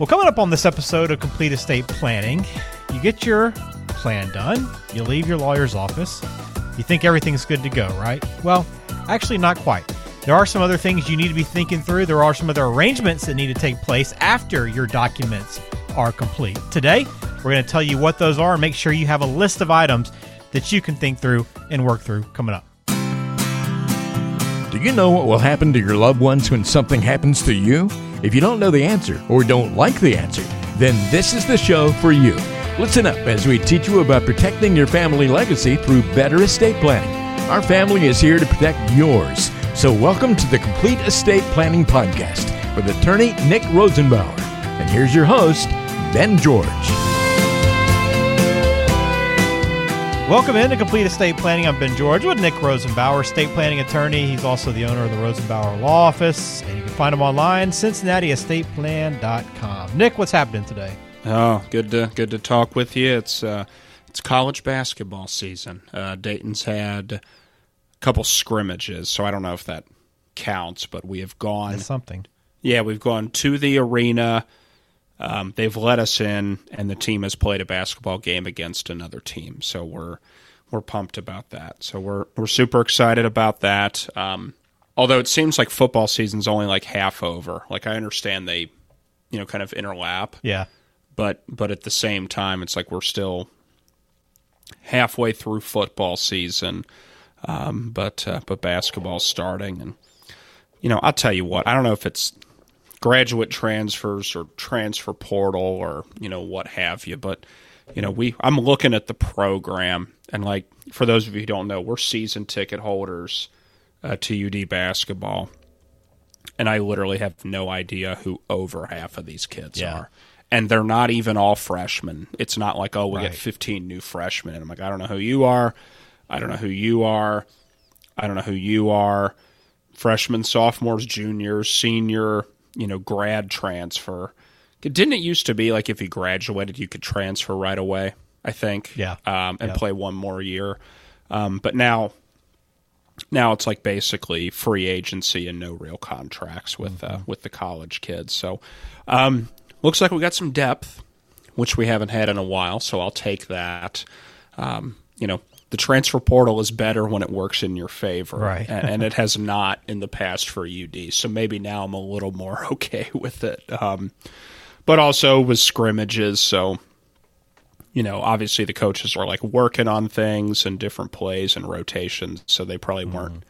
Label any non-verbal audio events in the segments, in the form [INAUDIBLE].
Well, coming up on this episode of Complete Estate Planning, you get your plan done, you leave your lawyer's office, you think everything's good to go, right? Well, actually, not quite. There are some other things you need to be thinking through. There are some other arrangements that need to take place after your documents are complete. Today, we're going to tell you what those are and make sure you have a list of items that you can think through and work through coming up. Do you know what will happen to your loved ones when something happens to you? If you don't know the answer or don't like the answer, then this is the show for you. Listen up as we teach you about protecting your family legacy through better estate planning. Our family is here to protect yours. So, welcome to the Complete Estate Planning Podcast with attorney Nick Rosenbauer. And here's your host, Ben George. Welcome into Complete Estate Planning. I'm Ben George with Nick Rosenbauer, estate planning attorney. He's also the owner of the Rosenbauer Law Office, can find him online, CincinnatiEstatePlan.com. Nick, what's happening today? Oh, good to good to talk with you. It's uh, it's college basketball season. Uh, Dayton's had a couple scrimmages, so I don't know if that counts, but we have gone That's something. Yeah, we've gone to the arena. Um, they've let us in, and the team has played a basketball game against another team. So we're we're pumped about that. So we're we're super excited about that. Um, although it seems like football season's only like half over. Like I understand they, you know, kind of interlap. Yeah. But but at the same time, it's like we're still halfway through football season. Um, but uh, but basketball's starting, and you know, I'll tell you what. I don't know if it's graduate transfers or transfer portal or you know what have you but you know we i'm looking at the program and like for those of you who don't know we're season ticket holders uh, to ud basketball and i literally have no idea who over half of these kids Yeah. are and they're not even all freshmen it's not like oh we Right. get 15 new freshmen and i'm like i don't know who you are i don't know who you are i don't know who you are freshmen, sophomores, juniors, senior, you know, grad transfer. Didn't it used to be like if you graduated, you could transfer right away? I think, Yeah. um, and play one more year. Um, but now, now it's like basically free agency and no real contracts with uh, with the college kids. So, um, looks like we got some depth, which we haven't had in a while. So I'll take that. Um, you know, the transfer portal is better when it works in your favor, Right. and, and [LAUGHS] it has not in the past for UD. So maybe now I'm a little more [LAUGHS] okay with it. Um, but also with scrimmages, so you know, obviously the coaches are like working on things and different plays and rotations, so they probably weren't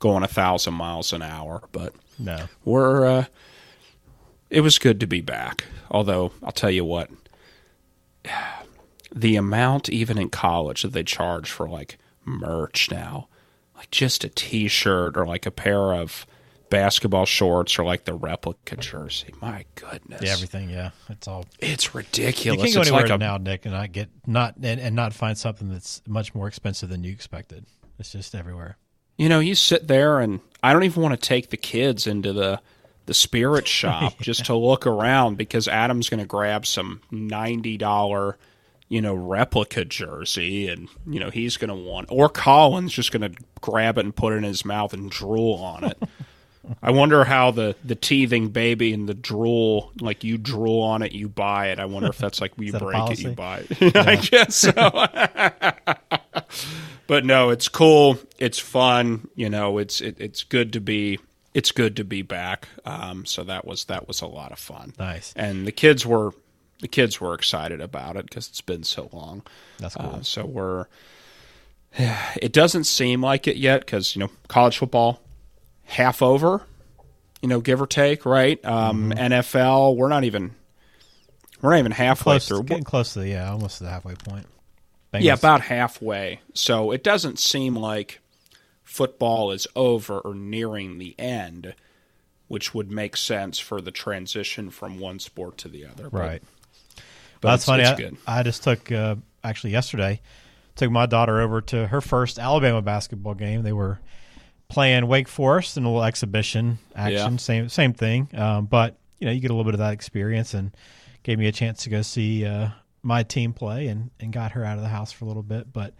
going a thousand miles an hour. But No. we're uh, it was good to be back. Although I'll tell you what, the amount even in college that they charge for like merch now, like just a T-shirt or like a pair of basketball shorts or like the replica jersey. My goodness, Yeah, everything. Yeah, it's all. it's ridiculous. You can't go it's anywhere like a now, Nick, and not get not and, and not find something that's much more expensive than you expected. It's just everywhere. you know, you sit there and I don't even want to take the kids into the the spirit [LAUGHS] shop just to look around because Adam's going to grab some ninety dollar, you know, replica jersey, and you know he's going to want, or Colin's just going to grab it and put it in his mouth and drool on it. [LAUGHS] [LAUGHS] I wonder how the the teething baby and the drool, like you drool on it, you buy it. I wonder if that's like [LAUGHS] you that break it, you buy it. [LAUGHS] Yeah. I guess so. but no, it's cool. It's fun. You know, it's it, it's good to be it's good to be back. Um, so that was that was a lot of fun. Nice. And the kids were the kids were excited about it because it's been so long. That's cool. Uh, so we're [SIGHS] it doesn't seem like it yet because you know college football half over, you know, give or take, right? Um, NFL, we're not even we're not even halfway close, through. getting close to the yeah, almost to the halfway point. Yeah, about halfway. So it doesn't seem like football is over or nearing the end, which would make sense for the transition from one sport to the other. But- right. But That's it's- funny. I. I just took uh, actually yesterday took my daughter over to her first Alabama basketball game. They were playing Wake Forest in a little exhibition action. Yeah. Same same thing. Um, but you know, you get a little bit of that experience and gave me a chance to go see uh, my team play and, and got her out of the house for a little bit. But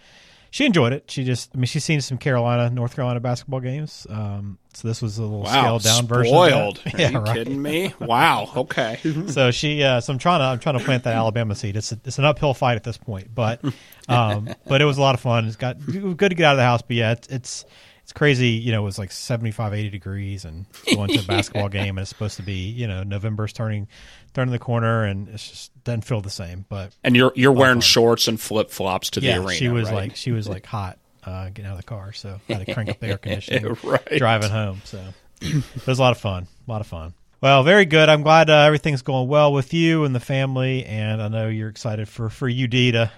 she enjoyed it. She just, I mean, she's seen some Carolina, North Carolina basketball games. Um, so this was a little Wow, scaled down version. spoiled. That. [LAUGHS] Are Yeah, you right. kidding me? Wow. Okay. [LAUGHS] [LAUGHS] So she, uh, so I'm trying to, I'm trying to plant that Alabama seed. It's a, it's an uphill fight at this point, but, um, but it was a lot of fun. It's got it good to get out of the house, but yeah, it's it's, it's crazy. You know, it was like 75, 80 degrees, and going to a [LAUGHS] basketball game, and it's supposed to be, you know, November's turning, turning the corner, and it's just doesn't feel the same. But And you're you're wearing shorts and flip flops to yeah, the arena. she was right? like she was like [LAUGHS] hot uh, getting out of the car, so I had to crank up the air [LAUGHS] conditioning Right. driving home. So it was a lot of fun, a lot of fun. Well, very good. I'm glad uh, everything's going well with you and the family, and I know you're excited for for UD to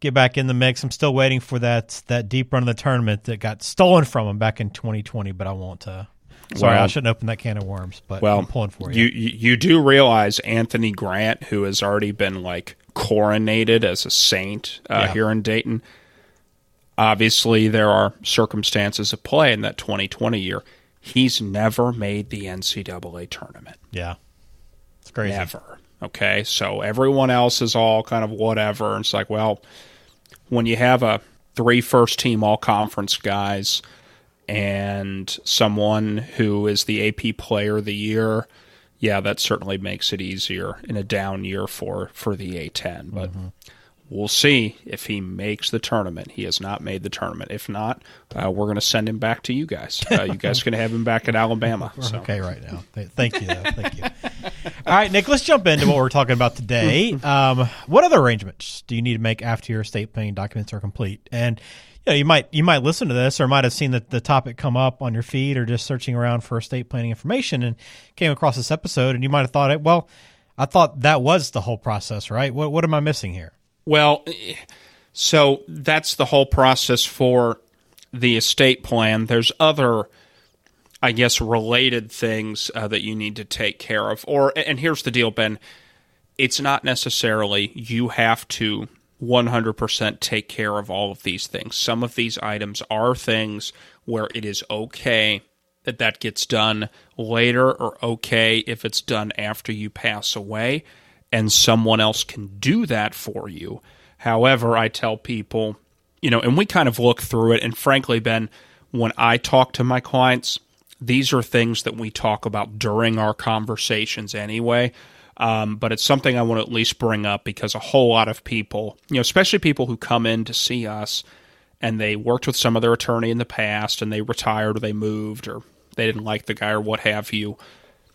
get back in the mix. I'm still waiting for that that deep run of the tournament that got stolen from him back in 2020, but I won't. Uh, sorry, I shouldn't open that can of worms, but Well, I'm pulling for you. You, you you do realize Anthony Grant, who has already been like coronated as a saint uh, Yeah. here in Dayton. Obviously, there are circumstances at play in that 2020 year. He's never made the NCAA tournament. yeah, it's crazy. Never. Okay, so everyone else is all kind of whatever. And it's like, well, when you have a three first team all conference guys and someone who is the AP player of the year, yeah, that certainly makes it easier in a down year for for the A10. But we'll see if he makes the tournament. He has not made the tournament. If not, uh, we're going to send him back to you guys. Uh, you guys [LAUGHS] can have him back at Alabama. So. okay right now. Thank you, though. Thank you. [LAUGHS] All right, Nick, let's jump into what we're talking about today. [LAUGHS] Um, what other arrangements do you need to make after your estate planning documents are complete? And you know, you might you might listen to this or might have seen the, the topic come up on your feed or just searching around for estate planning information and came across this episode and you might have thought, well, I thought that was the whole process, right? What what am I missing here? Well, so that's the whole process for the estate plan. There's other, I guess, related things uh, that you need to take care of. Or, and here's the deal, Ben. It's not necessarily you have to 100% take care of all of these things. Some of these items are things where it is okay that that gets done later or okay if it's done after you pass away and someone else can do that for you. However, I tell people, you know, and we kind of look through it and frankly Ben, when I talk to my clients, these are things that we talk about during our conversations anyway. Um, but it's something I want to at least bring up because a whole lot of people, you know, especially people who come in to see us and they worked with some other attorney in the past and they retired or they moved or they didn't like the guy or what have you,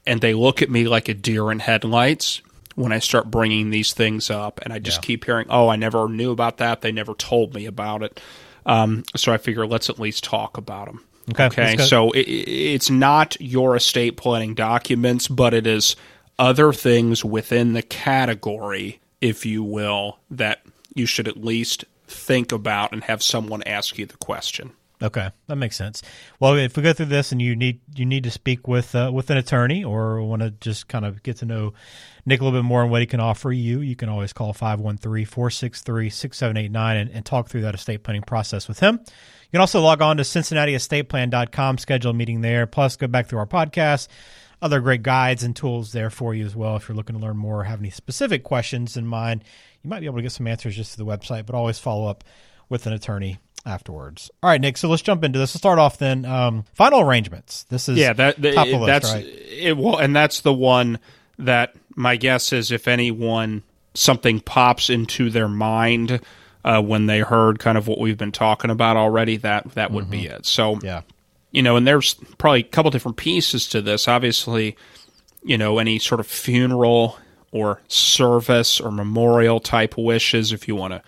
and they look at me like a deer in headlights when I start bringing these things up, and I just Yeah. keep hearing, "Oh, I never knew about that. They never told me about it." Um, so I figure let's at least talk about them. Okay, Okay. So it, it's not your estate planning documents, but it is other things within the category, if you will, that you should at least think about and have someone ask you the question. Okay, that makes sense. Well, if we go through this and you need you need to speak with uh, with an attorney or want to just kind of get to know Nick a little bit more on what he can offer you, you can always call 513-463-6789 and, and talk through that estate planning process with him. You can also log on to cincinnatiestateplan.com, schedule a meeting there, plus go back through our podcast, other great guides and tools there for you as well. If you're looking to learn more or have any specific questions in mind, you might be able to get some answers just through the website, but always follow up with an attorney afterwards. All right, Nick. So let's jump into this. Let's start off then. Um, final arrangements. This is Yeah, that, that- top of the list, that's right? it. Well, and that's the one that my guess is if anyone something pops into their mind uh, when they heard kind of what we've been talking about already, that that would be it. So Mm-hmm. Yeah. you know, and there's probably a couple different pieces to this. Obviously, you know, any sort of funeral or service or memorial type wishes, if you want a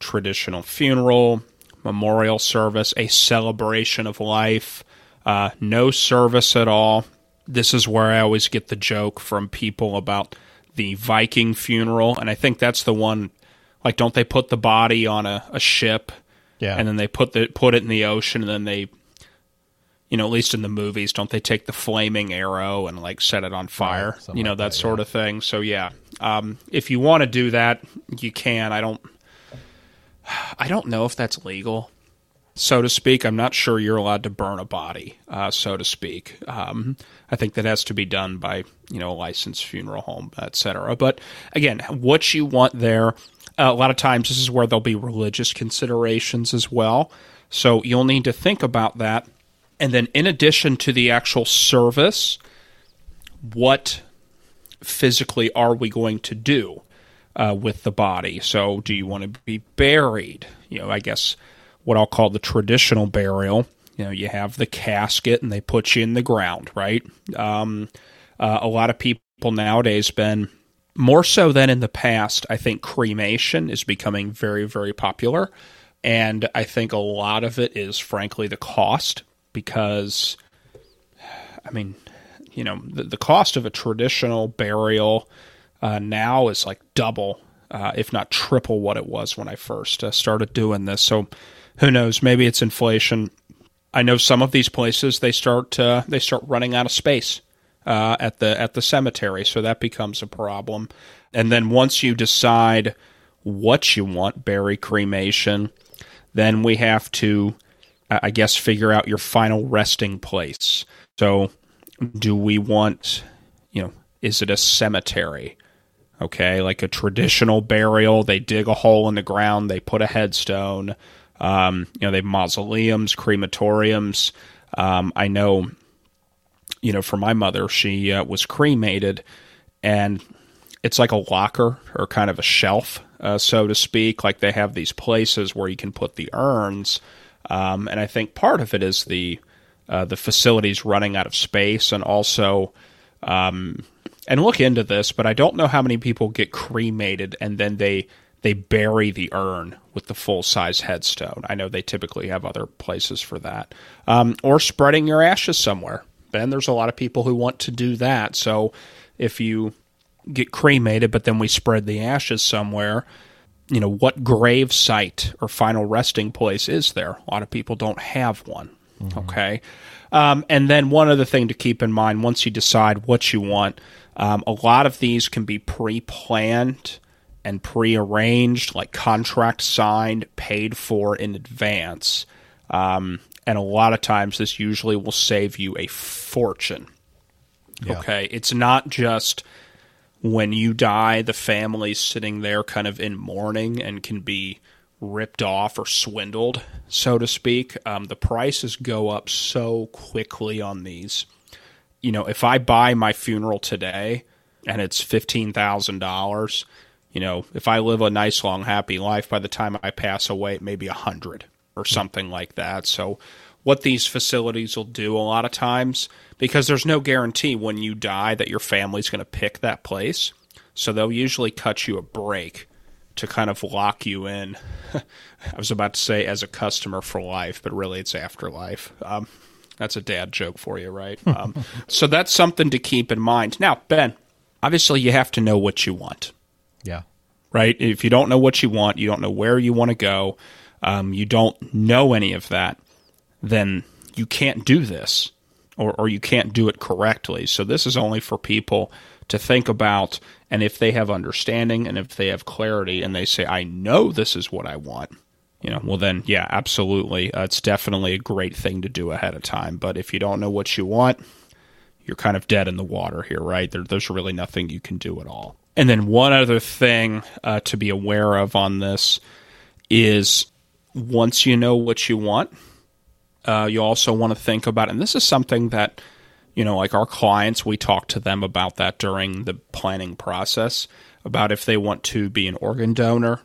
traditional funeral, memorial service, a celebration of life, uh, no service at all. This is where I always get the joke from people about the Viking funeral, and I think that's the one. Like, don't they put the body on a, a ship? Yeah. and then they put the put it in the ocean and then they you know at least in the movies don't they take the flaming arrow and like set it on fire you know like that, that, sort of thing so yeah um, if you want to do that you can i don't [SIGHS] i don't know if that's legal so to speak. I'm not sure you're allowed to burn a body, uh, so to speak. Um, I think that has to be done by you know a licensed funeral home, etc. But again, what you want there, a lot of times this is where there'll be religious considerations as well. So you'll need to think about that, and then in addition to the actual service, what physically are we going to do uh, with the body? So do you want to be buried? You know, I guess what I'll call the traditional burial. You know, you have the casket and they put you in the ground, right? Um, uh, a lot of people nowadays Ben more so than in the past. I think cremation is becoming very, very popular, and I think a lot of it is frankly the cost because, I mean, you know, the, the cost of a traditional burial uh, now is like double, uh, if not triple, what it was when I first uh, started doing this. So who knows? Maybe it's inflation. I know some of these places they start uh, they start running out of space uh, at the at the cemetery, so that becomes a problem. And then once you decide what you want, bury cremation, then we have to, I guess, figure out your final resting place. So, do we want, you know, is it a cemetery? Okay, like a traditional burial, they dig a hole in the ground, they put a headstone um, you know, they have mausoleums, crematoriums. Um, I know, you know, for my mother, she uh, was cremated, and it's like a locker or kind of a shelf, uh, so to speak. Like they have these places where you can put the urns, um, and I think part of it is the uh, the facilities running out of space, and also. Um, and look into this, but I don't know how many people get cremated and then they they bury the urn with the full size headstone. I know they typically have other places for that. Um, or spreading your ashes somewhere. Then there's a lot of people who want to do that. So if you get cremated, but then we spread the ashes somewhere, you know, what grave site or final resting place is there? A lot of people don't have one. Mm-hmm. Okay. Um, and then one other thing to keep in mind once you decide what you want, um, a lot of these can be pre planned and pre arranged, like contract signed, paid for in advance. Um, and a lot of times, this usually will save you a fortune. Yeah. Okay. It's not just when you die, the family's sitting there kind of in mourning and can be ripped off or swindled, so to speak. Um, the prices go up so quickly on these. You know, if I buy my funeral today and it's $15,000, you know, if I live a nice, long, happy life, by the time I pass away, it maybe a hundred or something like that. So, what these facilities will do a lot of times, because there's no guarantee when you die that your family's going to pick that place. So, they'll usually cut you a break to kind of lock you in. [LAUGHS] I was about to say as a customer for life, but really it's afterlife. Um, that's a dad joke for you, right? [LAUGHS] Um, so that's something to keep in mind. Now, Ben, obviously you have to know what you want. Yeah. Right? If you don't know what you want, you don't know where you want to go, um, you don't know any of that, then you can't do this or, or you can't do it correctly. So this is only for people to think about. And if they have understanding and if they have clarity and they say, I know this is what I want, you know, well, then, yeah, absolutely. Uh, it's definitely a great thing to do ahead of time. But if you don't know what you want, you're kind of dead in the water here, right? There, there's really nothing you can do at all. And then one other thing uh, to be aware of on this is once you know what you want, uh, you also want to think about, and this is something that, you know, like our clients, we talk to them about that during the planning process about if they want to be an organ donor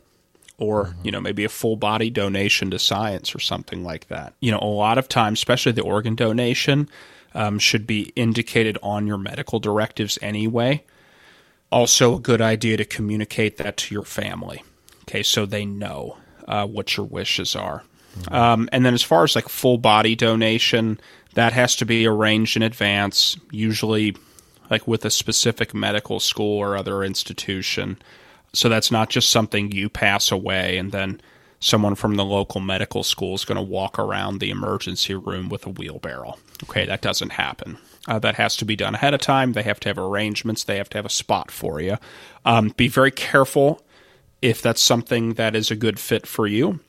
or, mm-hmm. you know, maybe a full body donation to science or something like that. You know, a lot of times, especially the organ donation, um, should be indicated on your medical directives anyway also a good idea to communicate that to your family. Okay, so they know uh, what your wishes are. Mm-hmm. Um, and then as far as like full body donation, that has to be arranged in advance, usually like with a specific medical school or other institution. So that's not just something you pass away and then someone from the local medical school is going to walk around the emergency room with a wheelbarrow. Okay, that doesn't happen. Uh, that has to be done ahead of time. They have to have arrangements. They have to have a spot for you. Um, be very careful if that's something that is a good fit for you.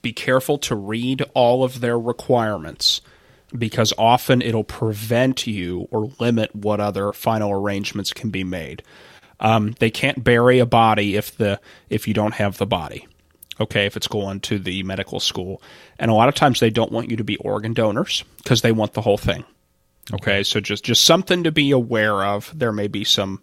be careful to read all of their requirements because often it'll prevent you or limit what other final arrangements can be made. Um, they can't bury a body if the if you don't have the body. Okay, if it's going to the medical school, and a lot of times they don't want you to be organ donors because they want the whole thing. Okay, so just just something to be aware of. There may be some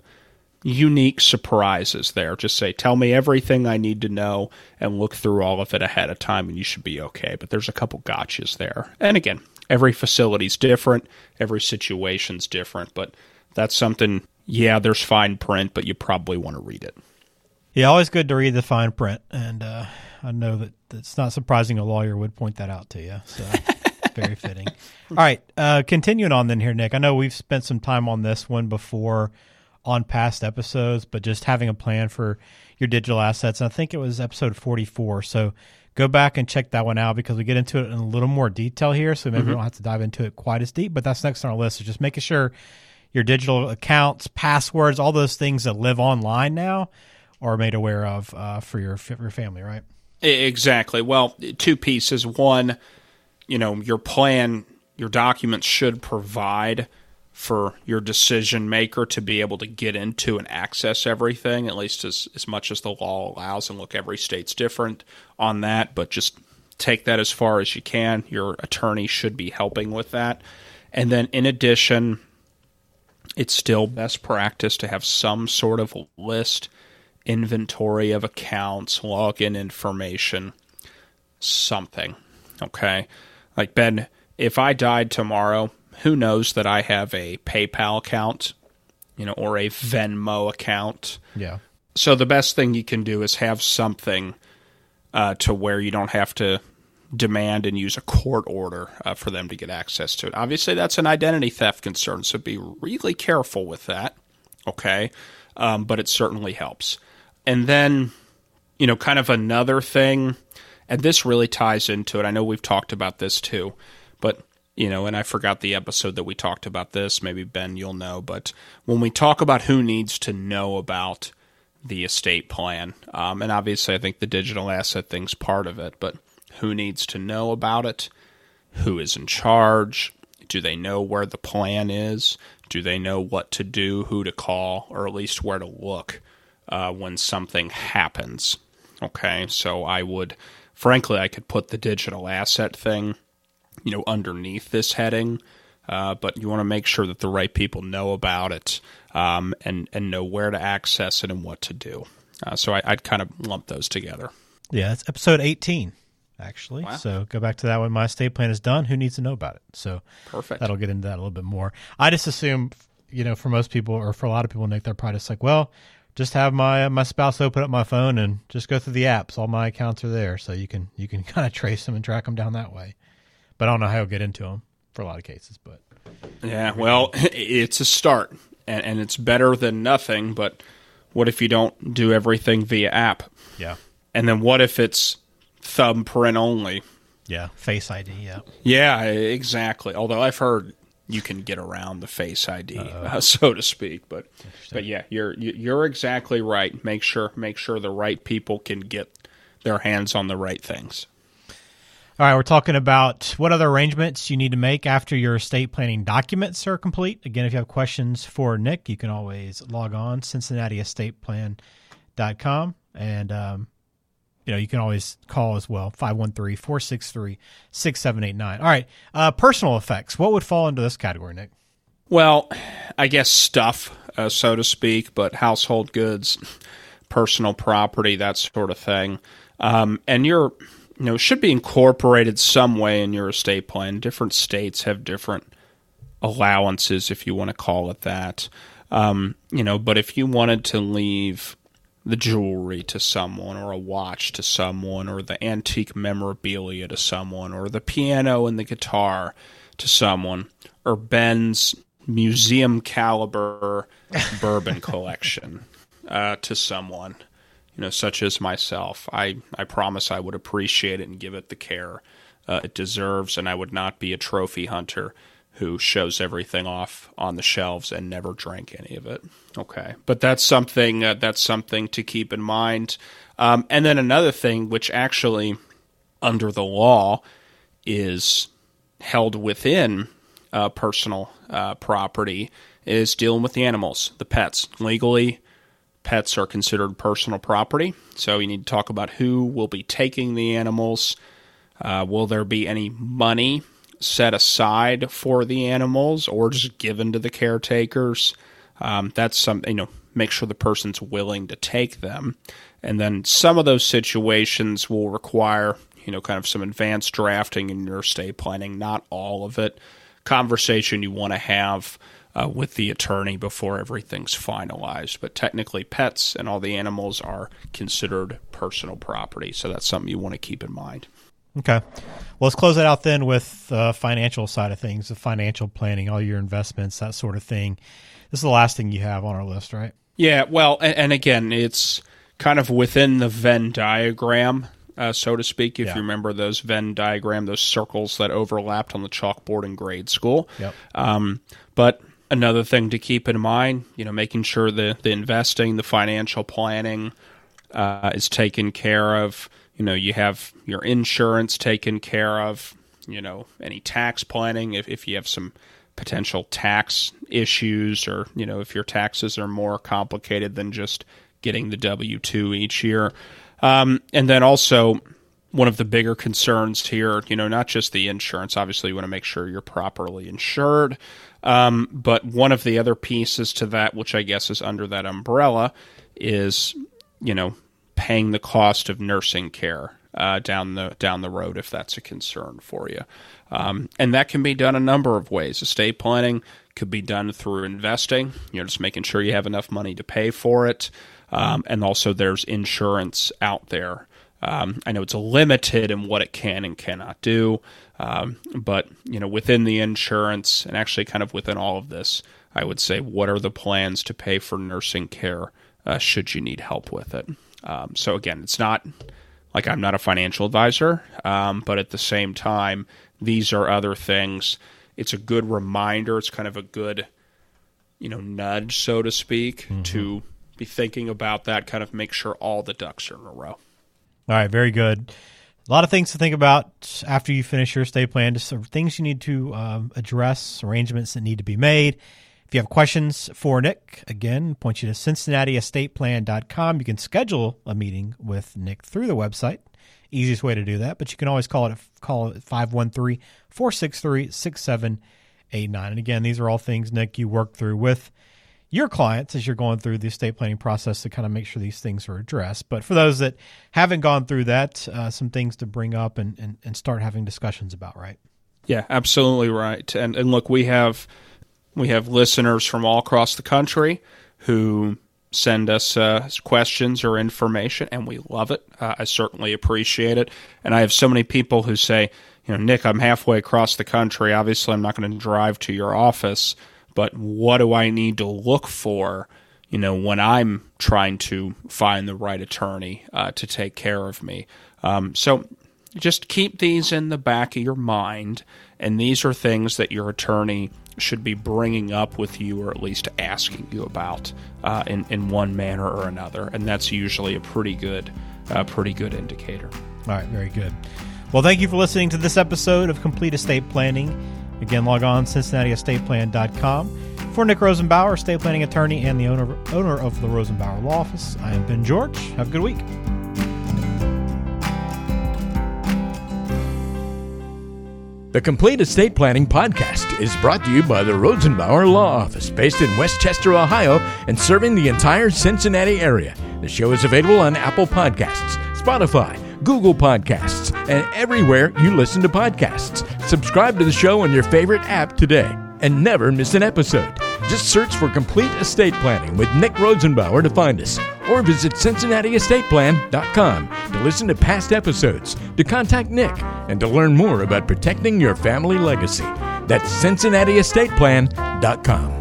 unique surprises there. Just say, tell me everything I need to know and look through all of it ahead of time, and you should be okay. But there's a couple gotchas there. And again, every facility's different, every situation's different, but that's something, yeah, there's fine print, but you probably want to read it. Yeah, always good to read the fine print. And uh, I know that it's not surprising a lawyer would point that out to you. So. [LAUGHS] Very fitting. All right, uh, continuing on then here, Nick. I know we've spent some time on this one before on past episodes, but just having a plan for your digital assets. And I think it was episode 44. So go back and check that one out because we get into it in a little more detail here. So maybe mm-hmm. we don't have to dive into it quite as deep, but that's next on our list. So just making sure your digital accounts, passwords, all those things that live online now are made aware of uh, for your for your family, right? Exactly. Well, two pieces. One, you know, your plan, your documents should provide for your decision maker to be able to get into and access everything, at least as, as much as the law allows. And look, every state's different on that, but just take that as far as you can. Your attorney should be helping with that. And then, in addition, it's still best practice to have some sort of list, inventory of accounts, login information, something. Okay. Like, Ben, if I died tomorrow, who knows that I have a PayPal account, you know, or a Venmo account. Yeah. So the best thing you can do is have something uh, to where you don't have to demand and use a court order uh, for them to get access to it. Obviously, that's an identity theft concern, so be really careful with that. Okay, um, but it certainly helps. And then, you know, kind of another thing, and this really ties into it. I know we've talked about this too, you know, and I forgot the episode that we talked about this. Maybe Ben, you'll know. But when we talk about who needs to know about the estate plan, um, and obviously I think the digital asset thing's part of it, but who needs to know about it? Who is in charge? Do they know where the plan is? Do they know what to do, who to call, or at least where to look uh, when something happens? Okay, so I would, frankly, I could put the digital asset thing you know, underneath this heading. Uh, but you want to make sure that the right people know about it um, and and know where to access it and what to do. Uh, so I, would kind of lump those together. Yeah, it's episode eighteen actually. Wow. So go back to that when my estate plan is done. Who needs to know about it? So perfect. That'll get into that a little bit more. I just assume, you know, for most people or for a lot of people, Nick, they're probably just like, well, just have my my spouse open up my phone and just go through the apps. All my accounts are there, so you can you can [LAUGHS] kind of trace them and track them down that way but I don't know how he'll get into them for a lot of cases. But yeah, well, [LAUGHS] it's a start, and, and it's better than nothing. But what if you don't do everything via app? Yeah, and then what if it's thumbprint only? Yeah, Face ID. Yeah, yeah, exactly. Although I've heard you can get around the Face ID, [LAUGHS] uh, so to speak. But but yeah, you're you're exactly right. Make sure make sure the right people can get their hands on the right things. All right, we're talking about what other arrangements you need to make after your estate planning documents are complete. Again, if you have questions for Nick, you can always log on cincinnatiestateplan.com and um, you know, you can always call as well 513-463-6789. All right, uh, personal effects. What would fall into this category, Nick? Well, I guess stuff, uh, so to speak, but household goods, personal property, that sort of thing. Um, and you're you know, should be incorporated some way in your estate plan. Different states have different allowances, if you want to call it that. Um, you know, but if you wanted to leave the jewelry to someone, or a watch to someone, or the antique memorabilia to someone, or the piano and the guitar to someone, or Ben's museum caliber [LAUGHS] bourbon collection uh, to someone you know, such as myself. I, I promise I would appreciate it and give it the care uh, it deserves, and I would not be a trophy hunter who shows everything off on the shelves and never drank any of it. Okay, but that's something uh, that's something to keep in mind. Um, and then another thing, which actually under the law is held within uh, personal uh, property is dealing with the animals, the pets. Legally, pets are considered personal property. So you need to talk about who will be taking the animals. Uh, will there be any money set aside for the animals or just given to the caretakers? Um, that's something, you know, make sure the person's willing to take them. And then some of those situations will require, you know, kind of some advanced drafting in your estate planning, not all of it. Conversation you want to have uh, with the attorney before everything's finalized. But technically, pets and all the animals are considered personal property. So that's something you want to keep in mind. Okay. Well, let's close it out then with the uh, financial side of things, the financial planning, all your investments, that sort of thing. This is the last thing you have on our list, right? Yeah. Well, and, and again, it's kind of within the Venn diagram, uh, so to speak. If Yeah. you remember those Venn diagram, those circles that overlapped on the chalkboard in grade school. Yep. Um, but another thing to keep in mind, you know, making sure the the investing, the financial planning uh, is taken care of. You know, you have your insurance taken care of. You know, any tax planning if if you have some potential tax issues or you know if your taxes are more complicated than just getting the W two each year, um, and then also one of the bigger concerns here, you know, not just the insurance. Obviously, you want to make sure you're properly insured. Um, but one of the other pieces to that, which I guess is under that umbrella, is you know paying the cost of nursing care uh, down the down the road if that's a concern for you. Um, and that can be done a number of ways. Estate planning could be done through investing. You know, just making sure you have enough money to pay for it. Um, and also, there's insurance out there. Um, I know it's limited in what it can and cannot do, um, but you know, within the insurance and actually kind of within all of this, I would say, what are the plans to pay for nursing care uh, should you need help with it? Um, so again, it's not like I'm not a financial advisor, um, but at the same time, these are other things. It's a good reminder. It's kind of a good, you know, nudge, so to speak, to be thinking about that. Kind of make sure all the ducks are in a row. All right, very good. A lot of things to think about after you finish your estate plan. Just some things you need to um, address, arrangements that need to be made. If you have questions for Nick, again, point you to CincinnatiEstatePlan.com. You can schedule a meeting with Nick through the website. Easiest way to do that, but you can always call it call it 513-463-6789. And again, these are all things Nick you work through with your clients as you're going through the estate planning process to kind of make sure these things are addressed. But for those that haven't gone through that, uh, some things to bring up and, and, and start having discussions about, right? Yeah, absolutely right. And and look, we have we have listeners from all across the country who send us uh, questions or information, and we love it. Uh, I certainly appreciate it. And I have so many people who say, you know, Nick, I'm halfway across the country. Obviously, I'm not going to drive to your office, but what do I need to look for? You know, when I'm trying to find the right attorney uh, to take care of me. Um, so just keep these in the back of your mind and these are things that your attorney should be bringing up with you or at least asking you about uh, in, in one manner or another and that's usually a pretty good uh, pretty good indicator All right, very good. Well, thank you for listening to this episode of Complete Estate Planning. Again, log on CincinnatiEstatePlan.com. For Nick Rosenbauer, estate planning attorney and the owner, owner of the Rosenbauer Law Office, I am Ben George. Have a good week. The Complete Estate Planning Podcast is brought to you by the Rosenbauer Law Office, based in West Chester, Ohio, and serving the entire Cincinnati area. The show is available on Apple Podcasts, Spotify, Google Podcasts, and everywhere you listen to podcasts. Subscribe to the show on your favorite app today and never miss an episode. Just search for Complete Estate Planning with Nick Rosenbauer to find us, or visit CincinnatiEstatePlan.com to listen to past episodes, to contact Nick, and to learn more about protecting your family legacy. That's CincinnatiEstatePlan.com.